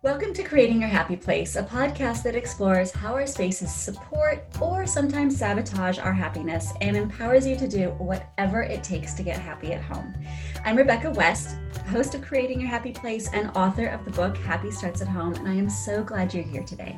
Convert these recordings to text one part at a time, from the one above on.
Welcome to Creating Your Happy Place, a podcast that explores how our spaces support or sometimes sabotage our happiness and empowers you to do whatever it takes to get happy at home. I'm Rebecca West, host of Creating Your Happy Place and author of the book Happy Starts at Home, and I am so glad you're here today.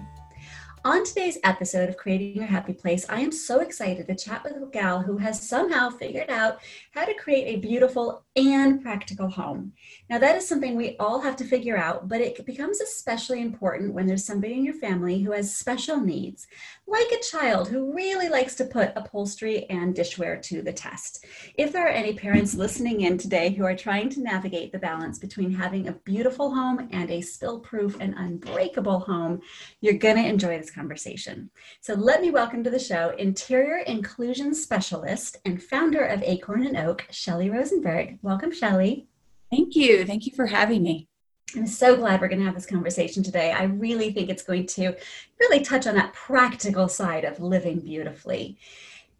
On today's episode of Creating Your Happy Place, I am so excited to chat with a gal who has somehow figured out how to create a beautiful and practical home. Now, that is something we all have to figure out, but it becomes especially important when there's somebody in your family who has special needs, like a child who really likes to put upholstery and dishware to the test. If there are any parents listening in today who are trying to navigate the balance between having a beautiful home and a spill proof and unbreakable home, you're going to enjoy this conversation. So let me welcome to the show interior inclusion specialist and founder of Acorn and Oak, Shelly Rosenberg. Welcome, Shelly. Thank you. Thank you for having me. I'm so glad we're going to have this conversation today. I really think it's going to really touch on that practical side of living beautifully.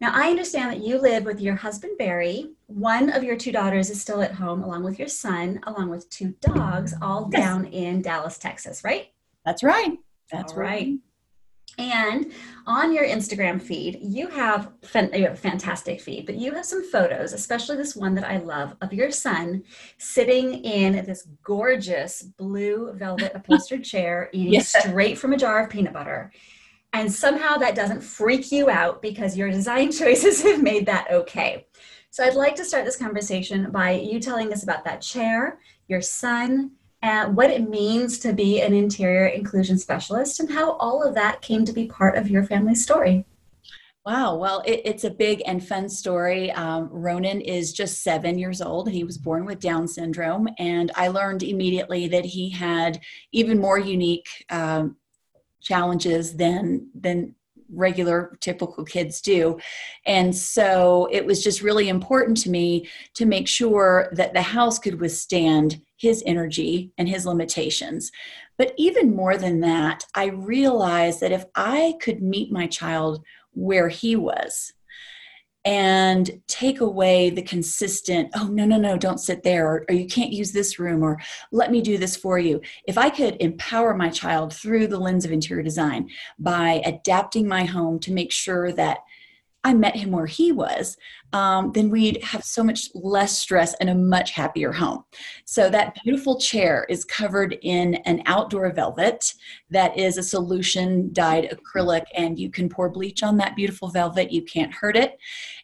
Now, I understand that you live with your husband, Barry. One of your two daughters is still at home, along with your son, along with two dogs, all yes. down in Dallas, Texas, right? That's right. That's right. And on your Instagram feed, you have, you have a fantastic feed, but you have some photos, especially this one that I love of your son sitting in this gorgeous blue velvet upholstered chair, eating yes. straight from a jar of peanut butter. And somehow that doesn't freak you out because your design choices have made that okay. So I'd like to start this conversation by you telling us about that chair, your son, and what it means to be an interior inclusion specialist and how all of that came to be part of your family's story. Wow, well, it, it's a big and fun story. Um, Ronan is just seven years old. He was born with Down syndrome, and I learned immediately that he had even more unique um, challenges than than regular typical kids do and so it was just really important to me to make sure that the house could withstand his energy and his limitations but even more than that i realized that if i could meet my child where he was and take away the consistent, oh, no, no, no, don't sit there, or, or, you can't use this room, or let me do this for you. If I could empower my child through the lens of interior design by adapting my home to make sure that I met him where he was, um, then we'd have so much less stress and a much happier home. So, that beautiful chair is covered in an outdoor velvet that is a solution dyed acrylic, and you can pour bleach on that beautiful velvet. You can't hurt it.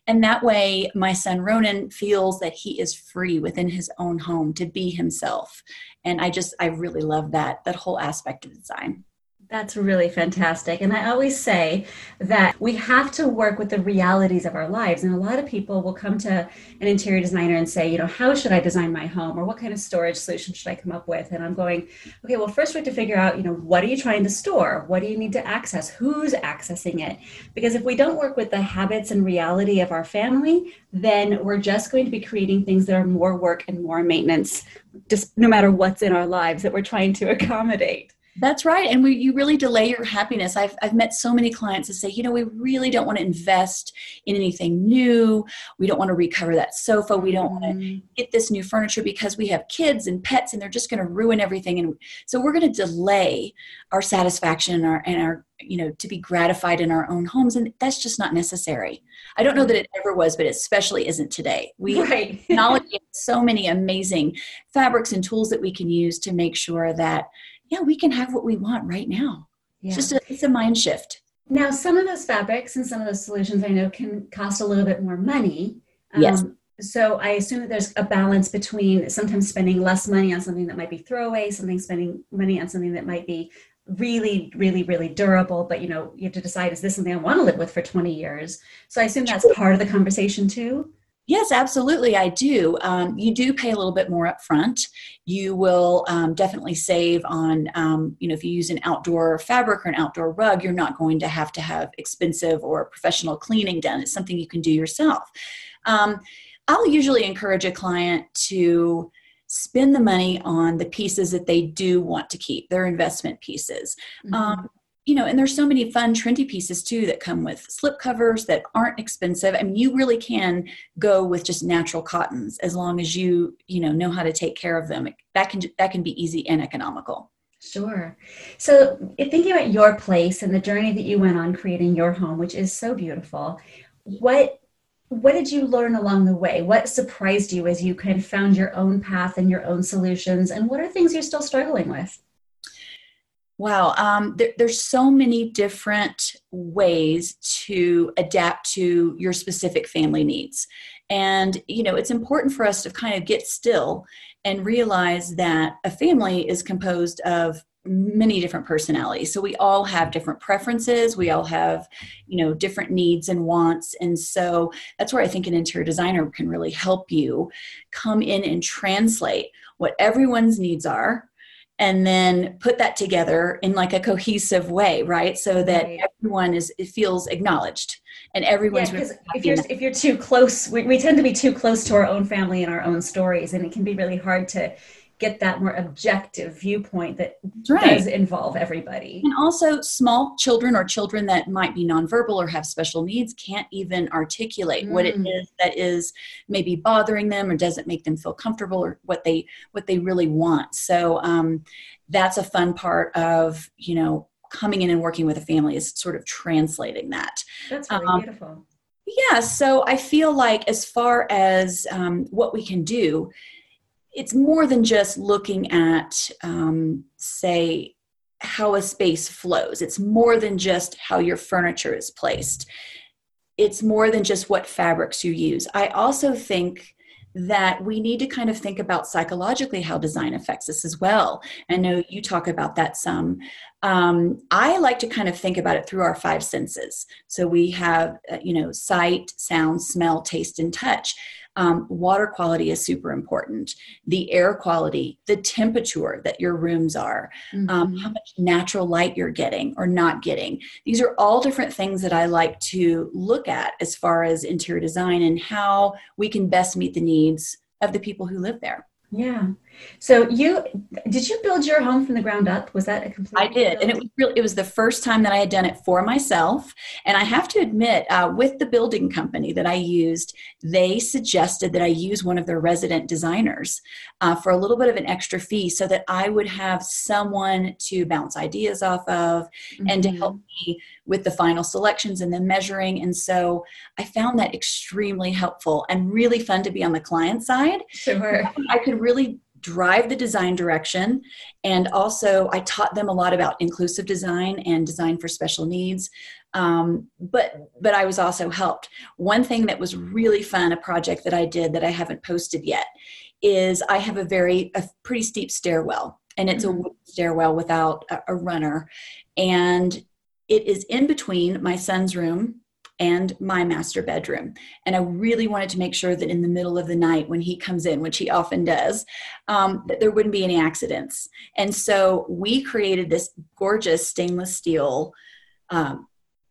And that way, my son Ronan feels that he is free within his own home to be himself. And I just, I really love that, that whole aspect of design. That's really fantastic. And I always say that we have to work with the realities of our lives. And a lot of people will come to an interior designer and say, you know, how should I design my home? Or what kind of storage solution should I come up with? And I'm going, okay, well, first we have to figure out, you know, what are you trying to store? What do you need to access? Who's accessing it? Because if we don't work with the habits and reality of our family, then we're just going to be creating things that are more work and more maintenance, just no matter what's in our lives that we're trying to accommodate. That's right. And we, you really delay your happiness. I've, I've met so many clients that say, you know, we really don't want to invest in anything new. We don't want to recover that sofa. We don't want to mm-hmm. get this new furniture because we have kids and pets and they're just going to ruin everything. And so we're going to delay our satisfaction and our, and our, you know, to be gratified in our own homes. And that's just not necessary. I don't know that it ever was, but it especially isn't today. We right. acknowledge so many amazing fabrics and tools that we can use to make sure that yeah, we can have what we want right now. Yeah. It's just a, it's a mind shift. Now, some of those fabrics and some of those solutions I know can cost a little bit more money. Yes. Um, so I assume that there's a balance between sometimes spending less money on something that might be throwaway, something spending money on something that might be really, really, really durable. But you know, you have to decide: is this something I want to live with for 20 years? So I assume that's part of the conversation too. Yes, absolutely, I do. Um, you do pay a little bit more up front. You will um, definitely save on, um, you know, if you use an outdoor fabric or an outdoor rug, you're not going to have to have expensive or professional cleaning done. It's something you can do yourself. Um, I'll usually encourage a client to spend the money on the pieces that they do want to keep, their investment pieces. Mm-hmm. You know, and there's so many fun, trendy pieces too that come with slip covers that aren't expensive. I mean, you really can go with just natural cottons as long as you, you know, know how to take care of them. That can that can be easy and economical. Sure. So, thinking about your place and the journey that you went on creating your home, which is so beautiful, what what did you learn along the way? What surprised you as you kind of found your own path and your own solutions? And what are things you're still struggling with? Wow, um, there, there's so many different ways to adapt to your specific family needs. And, you know, it's important for us to kind of get still and realize that a family is composed of many different personalities. So we all have different preferences. We all have you know different needs and wants. And so that's where i think an interior designer can really help you come in and translate what everyone's needs are and then put that together in like a cohesive way right so that right. everyone is it feels acknowledged and everyone's yeah, if you're if you're too close we, we tend to be too close to our own family and our own stories and it can be really hard to get that more objective viewpoint that right. does involve everybody. And also, small children or children that might be nonverbal or have special needs can't even articulate mm. what it mm. is that is maybe bothering them or doesn't make them feel comfortable or what they what they really want. So um, that's a fun part of you know coming in and working with a family is sort of translating that. That's really um, beautiful. Yeah, so I feel like as far as um, what we can do, it's more than just looking at um, say how a space flows it's more than just how your furniture is placed it's more than just what fabrics you use i also think that we need to kind of think about psychologically how design affects us as well. I know you talk about that some. Um, I like to kind of think about it through our five senses. So we have, uh, you know, sight, sound, smell, taste, and touch. Um, water quality is super important. The air quality, the temperature that your rooms are, um, mm-hmm. um, how much natural light you're getting or not getting. These are all different things that I like to look at as far as interior design and how we can best meet the needs of the people who live there. Yeah. So you did you build your home from the ground up? Was that a complete? I did, build? and it was really it was the first time that I had done it for myself. And I have to admit, uh, with the building company that I used, they suggested that I use one of their resident designers uh, for a little bit of an extra fee, so that I would have someone to bounce ideas off of mm-hmm. and to help mm-hmm. me with the final selections and the measuring. And so I found that extremely helpful and really fun to be on the client side. Sure. I could really drive the design direction. And also i taught them a lot about inclusive design and design for special needs. Um, but but i was also helped. One thing that was really fun a project that i did that i haven't posted yet is i have a very a pretty steep stairwell. And it's mm-hmm. a stairwell without a, a runner. And it is in between my son's room and my master bedroom. And I really wanted to make sure that in the middle of the night when he comes in, which he often does, um, that there wouldn't be any accidents. And so we created this gorgeous stainless steel. Um,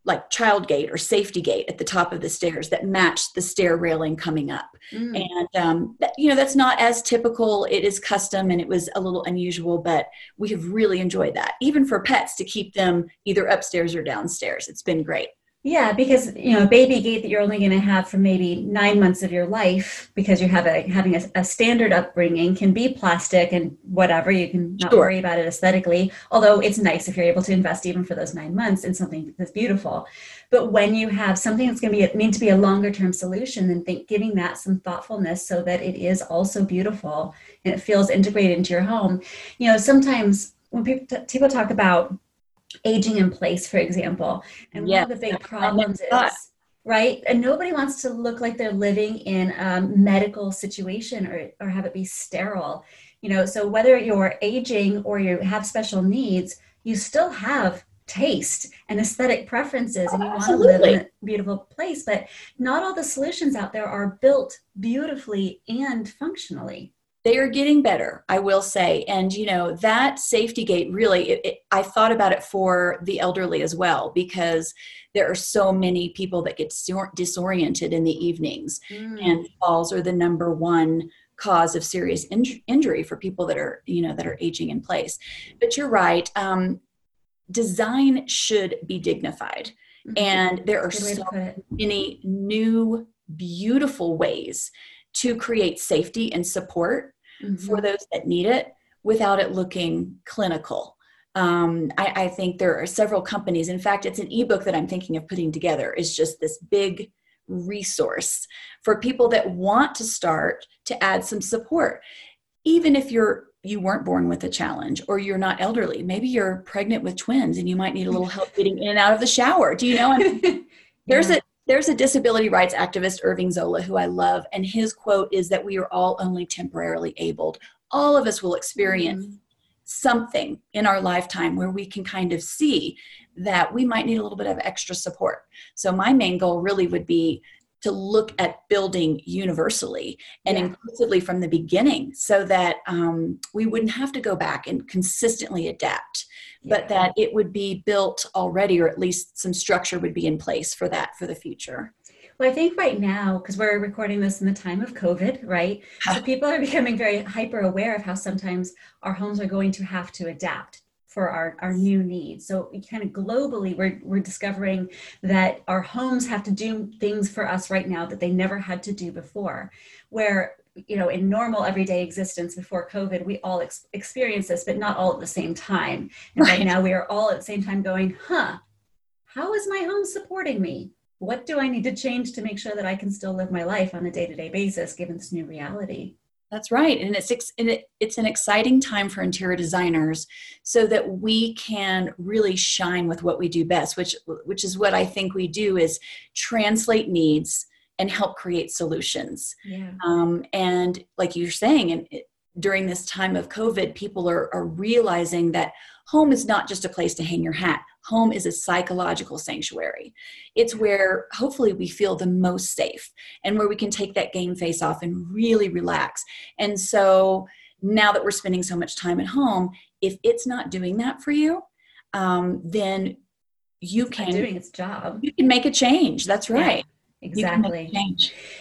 like child gate or safety gate at the top of the stairs that matched the stair railing coming up mm. and um, that, you know that's not as typical it is custom and it was a little unusual but we have really enjoyed that even for pets to keep them either upstairs or downstairs it's been great yeah, because you know, a baby gate that you're only going to have for maybe nine months of your life because you have a having a, a standard upbringing can be plastic and whatever. You can not sure. worry about it aesthetically. Although it's nice if you're able to invest even for those nine months in something that's beautiful. But when you have something that's going to be mean to be a longer term solution, then think giving that some thoughtfulness so that it is also beautiful and it feels integrated into your home. You know, sometimes when people t- people talk about aging in place, for example. And one of the big problems is right? And nobody wants to look like they're living in a medical situation or, or have it be sterile. You know so whether you're aging or you have special needs you still have taste and aesthetic preferences and you want to live in a beautiful place. But not all the solutions out there are built beautifully and functionally they are getting better i will say. And you know that safety gate really it, it, i thought about it for the elderly as well because there are so many people that get disoriented in the evenings. Mm. and falls are the number one cause of serious in- injury for people that are you know that are aging in place. But you're right um, design should be dignified. Mm-hmm. and there are so many new beautiful ways to create safety and support mm-hmm. for those that need it without it looking clinical. Um, I, I think there are several companies. In fact, it's an ebook that I'm thinking of putting together. Is just this big resource for people that want to start to add some support even if you're you weren't born with a challenge or you're not elderly maybe you're pregnant with twins and you might need a little help getting in and out of the shower do you know there's yeah. a there's a disability rights activist irving zola who i love and his quote is that we are all only temporarily abled all of us will experience mm-hmm. something in our lifetime where we can kind of see that we might need a little bit of extra support so my main goal really would be to look at building universally and yeah. inclusively from the beginning so that um, we wouldn't have to go back and consistently adapt yeah. but that it would be built already or at least some structure would be in place for that for the future well, I think right now, because we're recording this in the time of COVID, right? So people are becoming very hyper aware of how sometimes our homes are going to have to adapt for our, our new needs. So kind of globally, we're, we're discovering that our homes have to do things for us right now that they never had to do before. Where, you know, in normal everyday existence before COVID, we all ex- experience this, but not all at the same time. And right. right now we are all at the same time going, huh, how is my home supporting me? What do I need to change to make sure that I can still live my life on a day to day basis given this new reality? That's right, and it's and it, it's an exciting time for interior designers, so that we can really shine with what we do best, which which is what I think we do is translate needs and help create solutions. Yeah. Um, and like you're saying, and during this time of COVID, people are, are realizing that home is not just a place to hang your hat. Home is a psychological sanctuary. It's where hopefully we feel the most safe and where we can take that game face off and really relax. And so now that we're spending so much time at home, if it's not doing that for you, um, then you can doing its job. You can make a change. That's right. Exactly.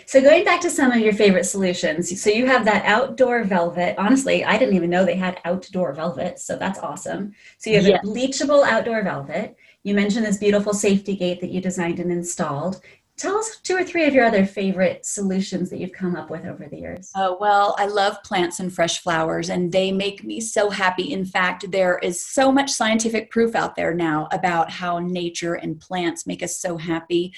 So going back to some of your favorite solutions, so you have that outdoor velvet. Honestly, I didn't even know they had outdoor velvet, so that's awesome. So you have yes. a bleachable outdoor velvet. You mentioned this beautiful safety gate that you designed and installed. Tell us two or three of your other favorite solutions that you've come up with over the years. Oh, well, I love plants and fresh flowers, and they make me so happy. In fact, there is so much scientific proof out there now about how nature and plants make us so happy.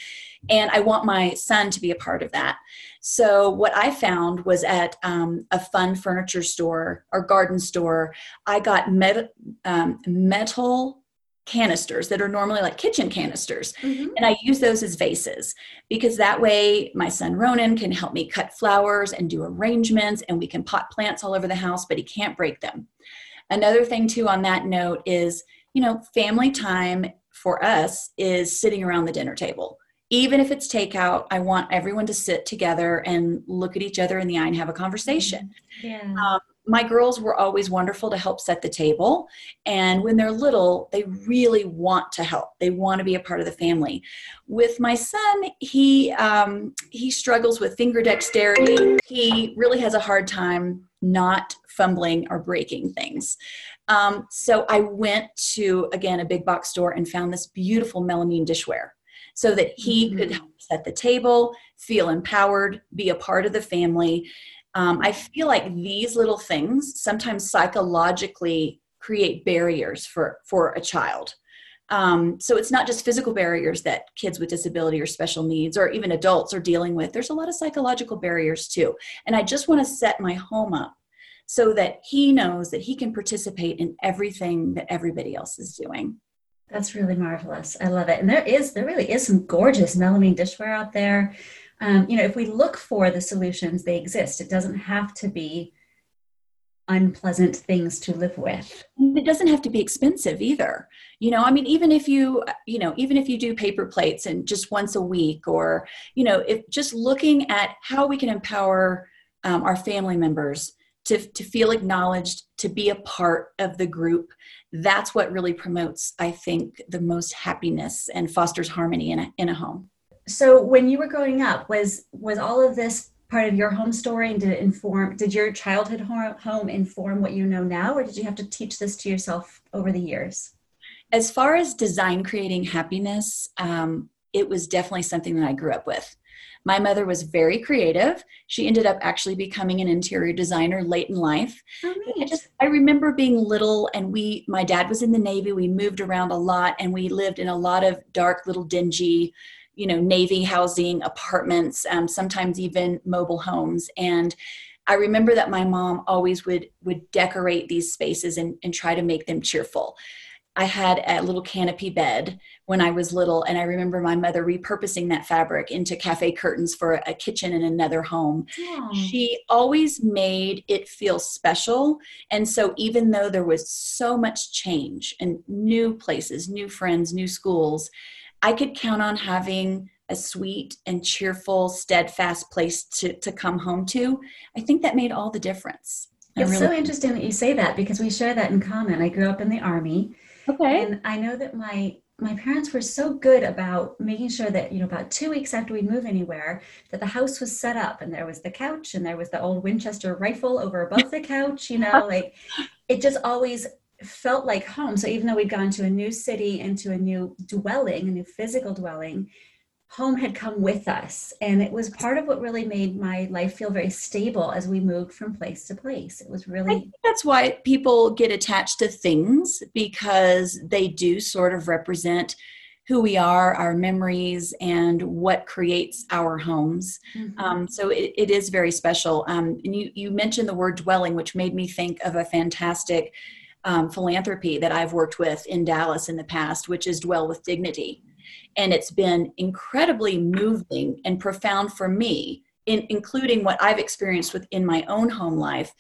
And I want my son to be a part of that. So, what I found was at um, a fun furniture store or garden store, I got met, um, metal canisters that are normally like kitchen canisters. Mm-hmm. And I use those as vases because that way my son Ronan can help me cut flowers and do arrangements and we can pot plants all over the house, but he can't break them. Another thing, too, on that note is, you know, family time for us is sitting around the dinner table. Even if it's takeout, I want everyone to sit together and look at each other in the eye and have a conversation. Yeah. Um, my girls were always wonderful to help set the table. And when they're little, they really want to help. They want to be a part of the family. With my son, he um, he struggles with finger dexterity. He really has a hard time not fumbling or breaking things. Um, so I went to again a big box store and found this beautiful melamine dishware so that he mm-hmm. could help set the table, feel empowered, be a part of the family um, I feel like these little things sometimes psychologically create barriers for for a child. Um, so it's not just physical barriers that kids with disability or special needs or even adults are dealing with. There's a lot of psychological barriers too. And I just want to set my home up so that he knows that he can participate in everything that everybody else is doing. That's really marvelous. I love it. And there is, there really is some gorgeous melamine dishware out there um, you know, if we look for the solutions, they exist. It doesn't have to be unpleasant things to live with. It doesn't have to be expensive either. You know, I mean, even if you, you know, even if you do paper plates and just once a week, or, you know, if just looking at how we can empower um, our family members to, to feel acknowledged, to be a part of the group, that's what really promotes, I think, the most happiness and fosters harmony in a, in a home so when you were growing up was was all of this part of your home story and did it inform did your childhood home inform what you know now or did you have to teach this to yourself over the years as far as design creating happiness um, it was definitely something that i grew up with My mother was very creative. She ended up actually becoming an interior designer late in life. Oh, I just I remember being little and we my dad was in the Navy. We moved around a lot and we lived in a lot of dark little dingy, you know, Navy housing apartments, um, sometimes even mobile homes. And I remember that my mom always would would decorate these spaces and, and try to make them cheerful. I had a little canopy bed when I was little, and I remember my mother repurposing that fabric into cafe curtains for a kitchen in another home. She always made it feel special. And so, even though there was so much change and new places, new friends, new schools, I could count on having a sweet and cheerful, steadfast place to, to come home to. I think that made all the difference. I It's really- so interesting that you say that because we share that in common. I grew up in the army, okay. and I know that my my parents were so good about making sure that you know about two weeks after we'd move anywhere that the house was set up and there was the couch and there was the old winchester rifle over above the couch you know like it just always felt like home so even though we'd gone to a new city into a new dwelling a new physical dwelling home had come with us and it was part of what really made my life feel very stable as we moved from place to place it was I really think that's why people get attached to things because they do sort of represent who we are, our memories, and what creates our homes. Mhm. Um, so it, it is very special. Um, and you, you mentioned the word dwelling, which made me think of a fantastic um, philanthropy that I've worked with in Dallas in the past, which is Dwell with Dignity. And it's been incredibly moving and profound for me, in, including what I've experienced within my own home life,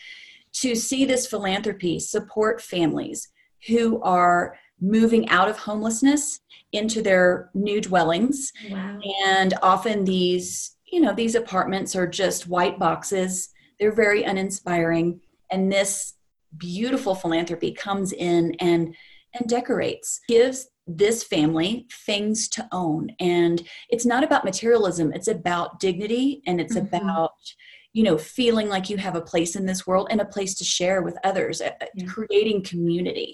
to see this philanthropy support families who are moving out of homelessness into their new dwellings. Wow. And often these you know these apartments are just white boxes. They're very uninspiring. And this beautiful philanthropy comes in and and decorates gives this family things to own and it's not about materialism it's about dignity and it's Mhm. about you know feeling like you have a place in this world and a place to share with others uh, uh, Yeah. creating community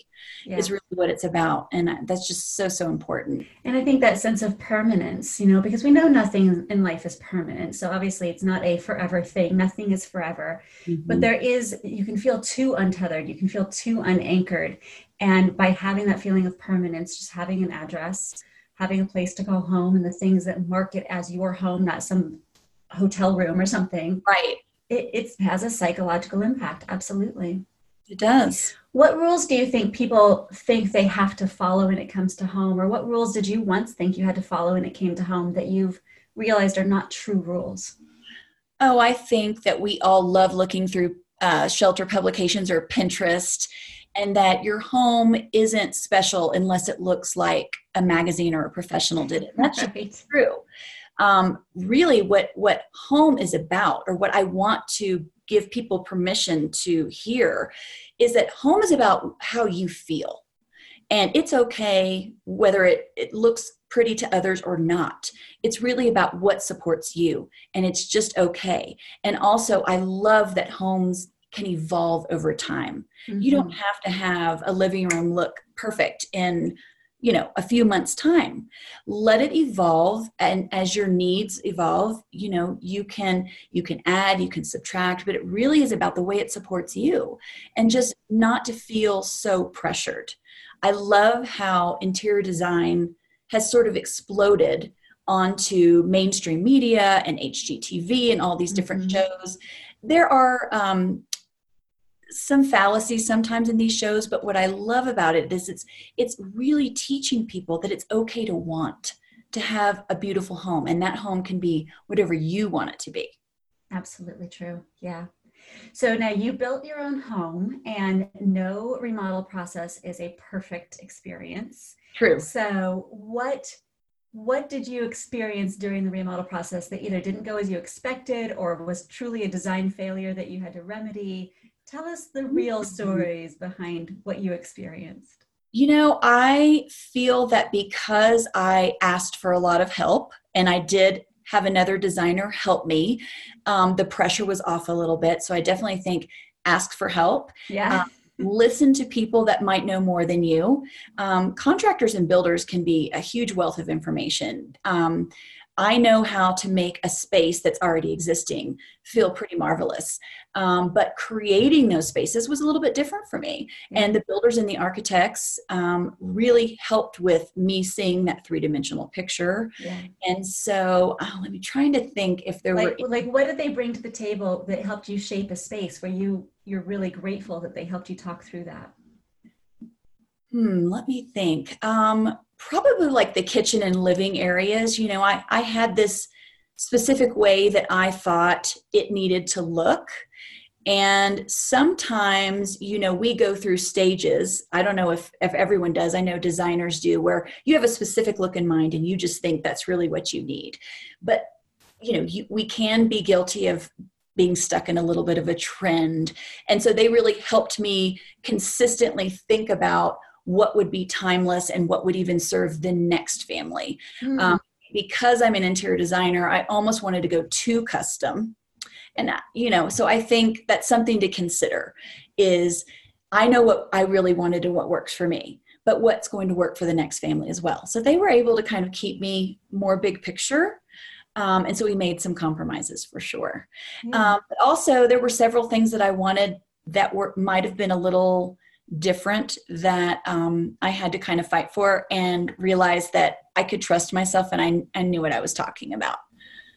yeah. is really what it's about and uh, that's just so so important And I think that sense of permanence, you know, because we know nothing in life is permanent. So obviously it's not a forever thing. Nothing is forever. But there is, you can feel too untethered. You can feel too unanchored. And by having that feeling of permanence, just having an address, having a place to call home and the things that mark it as your home, not some hotel room or something, right it, it has a psychological impact. Absolutely. it does What rules do you think people think they have to follow when it comes to home? Or what rules did you once think you had to follow when it came to home that you've realized are not true rules? Oh, I think that we all love looking through uh, shelter publications or Pinterest, and that your home isn't special unless it looks like a magazine or a professional did it. That's Right. true. Um, really, what what home is about, or what I want to give people permission to hear, is that home is about how you feel, and it's okay whether it, it looks pretty to others or not. It's really about what supports you, and it's just okay. And also, I love that homes can evolve over time. You don't Mhm. have to have a living room look perfect in you know a few months time. Let it evolve and as your needs evolve you know you can you can add you can subtract but it really is about the way it supports you and just not to feel so pressured. I love how interior design has sort of exploded onto mainstream media and hgtv and all these different Mhm. shows. There are um, some fallacies sometimes in these shows but what i love about it is it's it's really teaching people that it's okay to want to have a beautiful home and that home can be whatever you want it to be Absolutely true. Yeah. So now you built your own home, and no remodel process is a perfect experience. true So what what did you experience during the remodel process that either didn't go as you expected or was truly a design failure that you had to remedy? Tell us the real stories behind what you experienced. you know i feel that because i asked for a lot of help and i did have another designer help me um, the pressure was off a little bit so i definitely think ask for help Yeah. listen to people that might know more than you. Um, contractors and builders can be a huge wealth of information. Um, I know how to make a space that's already existing feel pretty marvelous. Um, but creating those spaces was a little bit different for me. And the builders and the architects um, really helped with me seeing that three dimensional picture. Yeah. And so oh, let me trying to think if there like, were like what did they bring to the table that helped you shape a space where you you're really grateful that they helped you talk through that. Hmm, let me think. Um, probably like the kitchen and living areas. You know, I, I had this specific way that I thought it needed to look. And sometimes, you know, we go through stages. I don't know if, if everyone does. I know designers do, where you have a specific look in mind and you just think that's really what you need. But, you know, you, we can be guilty of being stuck in a little bit of a trend. And so they really helped me consistently think about what would be timeless and what would even serve the next family. Mm. Um, because I'm an interior designer, I almost wanted to go too custom. And, you know, so I think that's something to consider is I know what I really wanted and what works for me, but what's going to work for the next family as well. So they were able to kind of keep me more big picture. Um, and so we made some compromises for sure. Um, but also, there were several things that I wanted that were might have been a little different that um, I had to kind of fight for and realize that I could trust myself and I, I knew what I was talking about.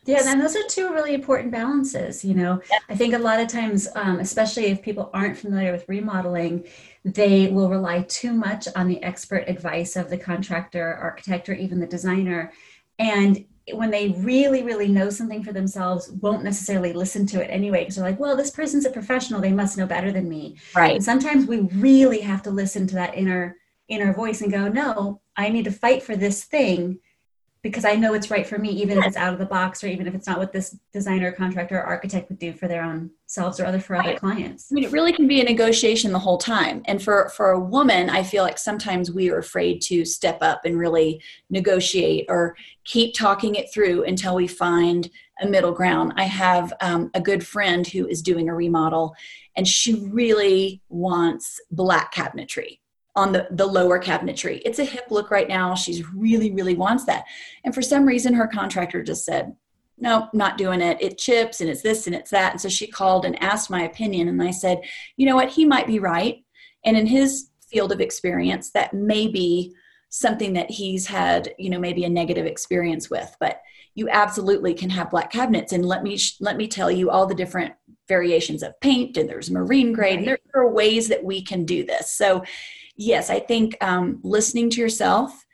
Yeah, and those are two really important balances. You know. I think a lot of times, um, especially if people aren't familiar with remodeling, they will rely too much on the expert advice of the contractor, architect, or even the designer. And when they really really know something for themselves won't necessarily listen to it anyway because they're like well this person's a professional. They must know better than me. Right. And sometimes we really have to listen to that inner inner voice and go no i need to fight for this thing because I know it's right for me, even if it's out of the box or even if it's not what this designer, contractor, or architect would do for their own selves or other for right. other clients. I mean, it really can be a negotiation the whole time. And for for a woman, I feel like sometimes we are afraid to step up and really negotiate or keep talking it through until we find a middle ground. I have um, a good friend who is doing a remodel, and she really wants black cabinetry on the, the lower cabinetry. It's a hip look right now. She's really, really wants that. And for some reason, her contractor just said, no, not doing it. It chips and it's this and it's that. And so she called and asked my opinion. And I said, you know what? He might be right. And in his field of experience, that may be something that he's had, you know, maybe a negative experience with. But you absolutely can have black cabinets. And let me let me tell you all the different variations of paint. And there's marine grade. And there are ways that we can do this. So yes, I think um, listening to yourself,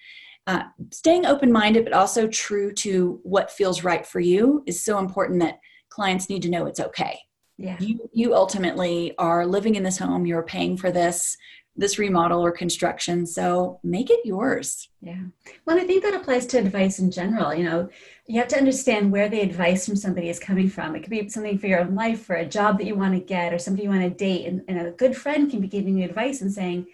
uh, staying open minded, but also true to what feels right for you is so important that clients need to know it's okay. Yeah. You, you ultimately are living in this home, you're paying for this this remodel or construction so make it yours. Yeah. Well i think that applies to advice in general you know. You have to understand where the advice from somebody is coming from. It could be something for your own life or a job that you want to get or somebody you want to date and, and a good friend can be giving you advice and saying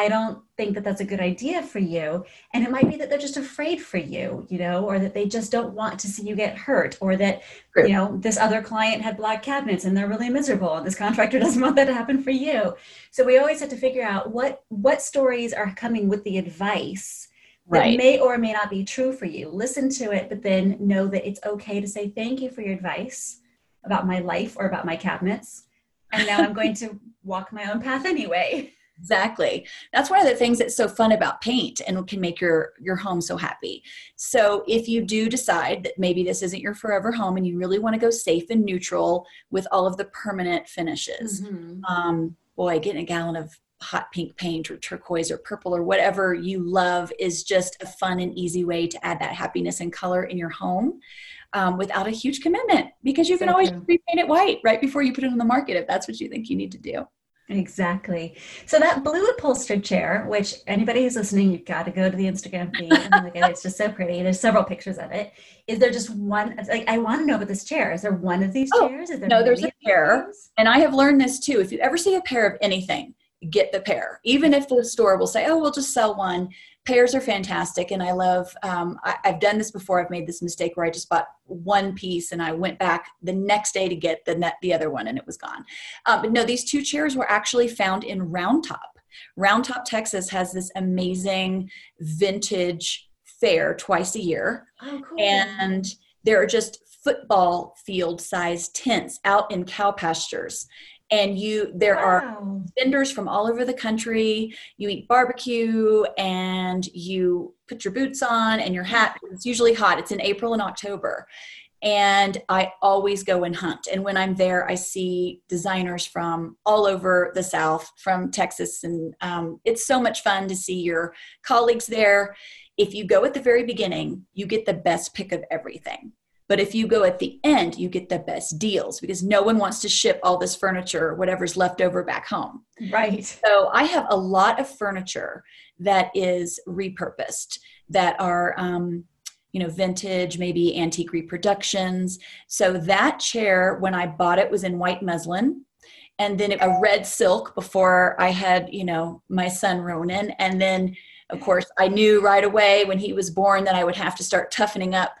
I don't think that that's a good idea for you. And it might be that they're just afraid for you, you know, or that they just don't want to see you get hurt, or that, you know, this other client had black cabinets and they're really miserable and this contractor doesn't want that to happen for you. So we always have to figure out what what stories are coming with the advice that may or may not be true for you. Listen to it, but then know that it's okay to say thank you for your advice about my life or about my cabinets. And now I'm going to walk my own path anyway. Exactly. That's one of the things that's so fun about paint and can make your your home so happy. So if you do decide that maybe this isn't your forever home and you really want to go safe and neutral with all of the permanent finishes, mm-hmm. um, boy, getting a gallon of hot pink paint or turquoise or purple or whatever you love is just a fun and easy way to add that happiness and color in your home. Um, without a huge commitment because you can always repaint it white right before you put it on the market if that's what you think you need to do. Exactly. So that blue upholstered chair, which anybody who's listening, you've got to go to the Instagram feed and look at it. It's just so pretty. There's several pictures of it. Is there just one? Like, I want to know about this chair. Is there one of these oh, chairs? Is there no, there's a pair. And I have learned this too. If you ever see a pair of anything, get the pair. Even if the store will say, "Oh, we'll just sell one," pairs are fantastic and i love um, I, have done this before i've made this mistake where i just bought one piece and i went back the next day to get the net the other one and it was gone um, but no these two chairs were actually found in round top round top texas has this amazing vintage fair twice a year. Oh, cool. And there are just football field sized tents out in cow pastures and you there wow. are vendors from all over the country. You eat barbecue and you put your boots on and your hat it's usually hot. It's in april and october. And i always go and hunt. And when i'm there i see designers from all over the south from texas. And um, it's so much fun to see your colleagues there. If you go at the very beginning you get the best pick of everything but if you go at the end, you get the best deals because no one wants to ship all this furniture, or whatever's left over back home. Right. So I have a lot of furniture that is repurposed, that are, um, you know, vintage, maybe antique reproductions. So that chair, when I bought it, was in white muslin and then a red silk before I had, you know, my son Ronan. And then, of course, I knew right away when he was born that I would have to start toughening up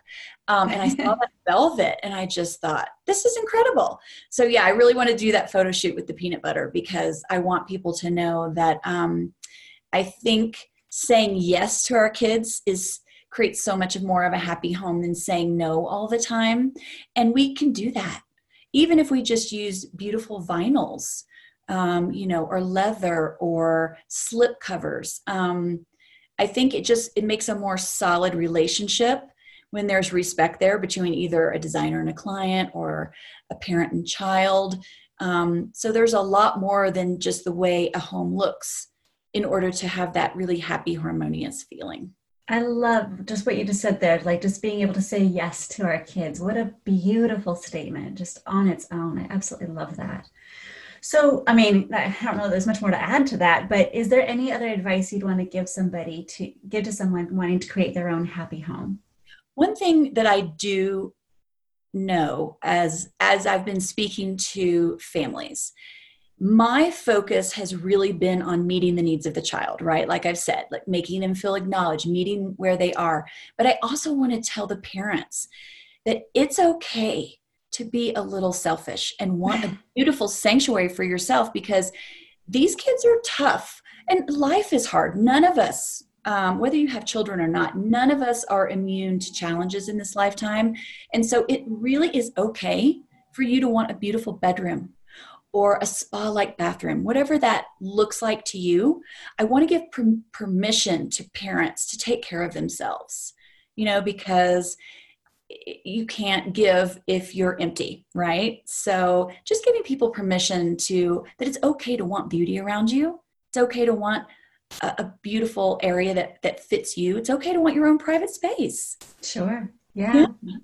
um, and I saw that velvet and I just thought, this is incredible. So, yeah, I really want to do that photo shoot with the peanut butter because I want people to know that um, I think saying yes to our kids is creates so much of more of a happy home than saying no all the time. And we can do that. Even if we just use beautiful vinyls, um, you know, or leather or slip covers. Um, I think it just it makes a more solid relationship when there's respect there between either a designer and a client or a parent and child. Um, so there's a lot more than just the way a home looks in order to have that really happy, harmonious feeling. I love just what you just said there, like just being able to say yes to our kids. What a beautiful statement, just on its own. I absolutely love that. So, I mean, I don't know there's much more to add to that, but is there any other advice you'd want to give somebody to give to someone wanting to create their own happy home? One thing that I do know as as I've been speaking to families, my focus has really been on meeting the needs of the child, right? Like I've said, like making them feel acknowledged, meeting where they are. But I also want to tell the parents that it's okay to be a little selfish and want a beautiful sanctuary for yourself because these kids are tough and life is hard. None of us um, whether you have children or not, none of us are immune to challenges in this lifetime. And so it really is okay for you to want a beautiful bedroom or a spa like bathroom, whatever that looks like to you. I want to give per- permission to parents to take care of themselves, you know, because you can't give if you're empty, right? So just giving people permission to that it's okay to want beauty around you. It's okay to want a, a beautiful area that that fits you. It's okay to want your own private space. Sure. Yeah. yeah.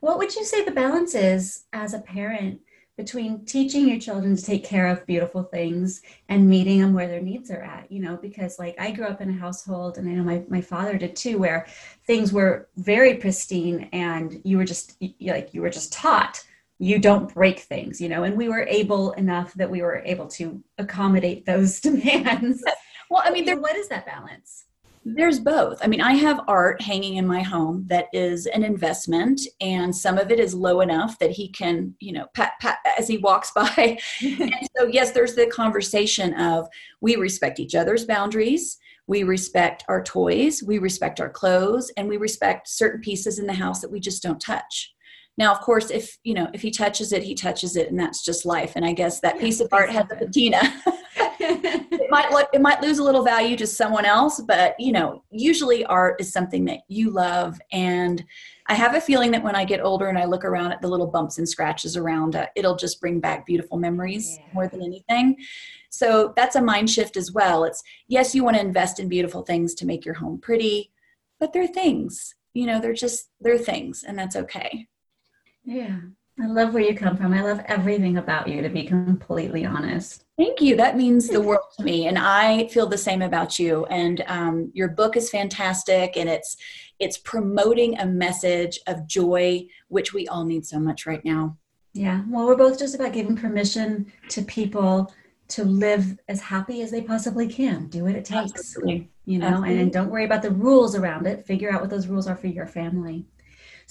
what would you say the balance is as a parent between teaching your children to take care of beautiful things and meeting them where their needs are at? You know because like i grew up in a household and i know my, my father did too where things were very pristine and you were just like you were just taught you don't break things you know and we were able enough that we were able to accommodate those demands well, I mean, there, what is that balance? There's both. I mean, I have art hanging in my home that is an investment, and some of it is low enough that he can, you know, pat, pat as he walks by. and so, yes, there's the conversation of we respect each other's boundaries, we respect our toys, we respect our clothes, and we respect certain pieces in the house that we just don't touch. Now, of course, if you know if he touches it, he touches it, and that's just life. And I guess that piece of art has a patina. it might look, it might lose a little value to someone else, but you know, usually art is something that you love. And I have a feeling that when I get older and I look around at the little bumps and scratches around, uh, it'll just bring back beautiful memories yeah. more than anything. So that's a mind shift as well. It's yes, you want to invest in beautiful things to make your home pretty, but they're things. You know, they're just they're things, and that's okay. Yeah. I love where you come from. I love everything about you, to be completely honest. Thank you. That means the world to me, and I feel the same about you. And um, your book is fantastic, and it's it's promoting a message of joy, which we all need so much right now. Yeah. Well, we're both just about giving permission to people to live as happy as they possibly can. Do what it takes. Absolutely. You know, Absolutely. and don't worry about the rules around it. Figure out what those rules are for your family.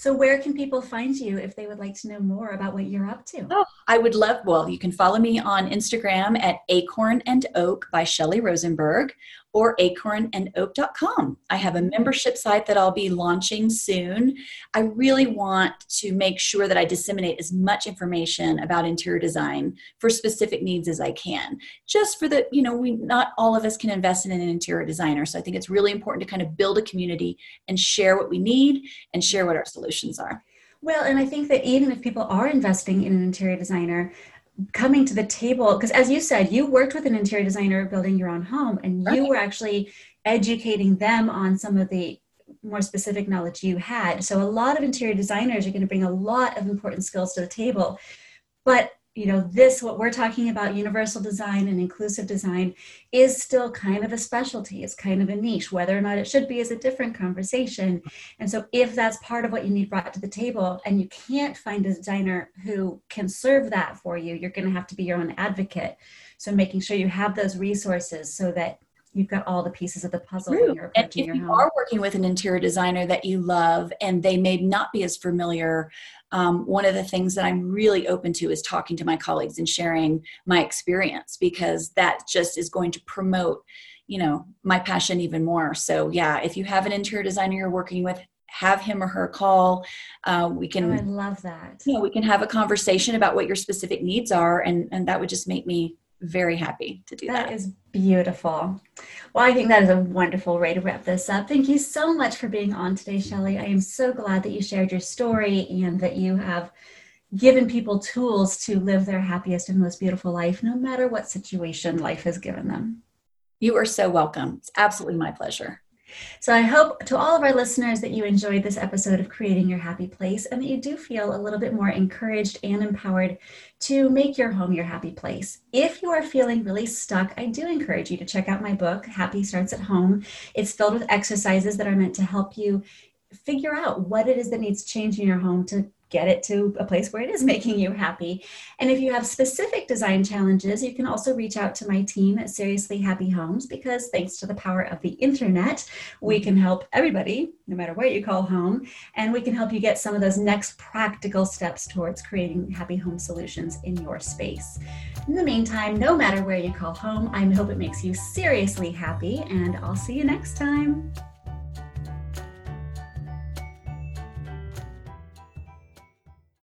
So, where can people find you if they would like to know more about what you're up to? Oh, I would love, well, you can follow me on Instagram at Acorn and Oak by Shelly Rosenberg, or acornandoak.com. I have a membership site that I'll be launching soon. I really want to make sure that I disseminate as much information about interior design for specific needs as I can. Just for the, you know, we not all of us can invest in an interior designer. So I think it's really important to kind of build a community and share what we need and share what our solutions are. Well, and I think that even if people are investing in an interior designer, coming to the table because as you said you worked with an interior designer building your own home and you were actually educating them on some of the more specific knowledge you had. So a lot of interior designers are going to bring a lot of important skills to the table. But you know this what we're talking about universal design and inclusive design is still kind of a specialty. It's kind of a niche. Whether or not it should be is a different conversation. And so if that's part of what you need brought to the table and you can't find a designer who can serve that for you you're going to have to be your own advocate. So making sure you have those resources so that you've got all the pieces of the puzzle when you're and if you home. are working with an interior designer that you love and they may not be as familiar um, one of the things that i'm really open to is talking to my colleagues and sharing my experience because that just is going to promote you know my passion even more. So yeah if you have an interior designer you're working with have him or her call. Uh, we can oh, i love that. You know we can have a conversation about what your specific needs are and and that would just make me very happy to do that. That is beautiful. Well, I think that is a wonderful way to wrap this up. Thank you so much for being on today, Shelly. I am so glad that you shared your story and that you have given people tools to live their happiest and most beautiful life, no matter what situation life has given them. You are so welcome. It's absolutely my pleasure. So I hope to all of our listeners that you enjoyed this episode of Creating Your Happy Place and that you do feel a little bit more encouraged and empowered to make your home your happy place. If you are feeling really stuck, I do encourage you to check out my book, Happy Starts at Home. It's filled with exercises that are meant to help you figure out what it is that needs change in your home to get it to a place where it is making you happy. And if you have specific design challenges, you can also reach out to my team at Seriously Happy Homes because thanks to the power of the internet, we can help everybody, no matter where you call home, and we can help you get some of those next practical steps towards creating happy home solutions in your space. In the meantime, no matter where you call home, I hope it makes you seriously happy, and I'll see you next time.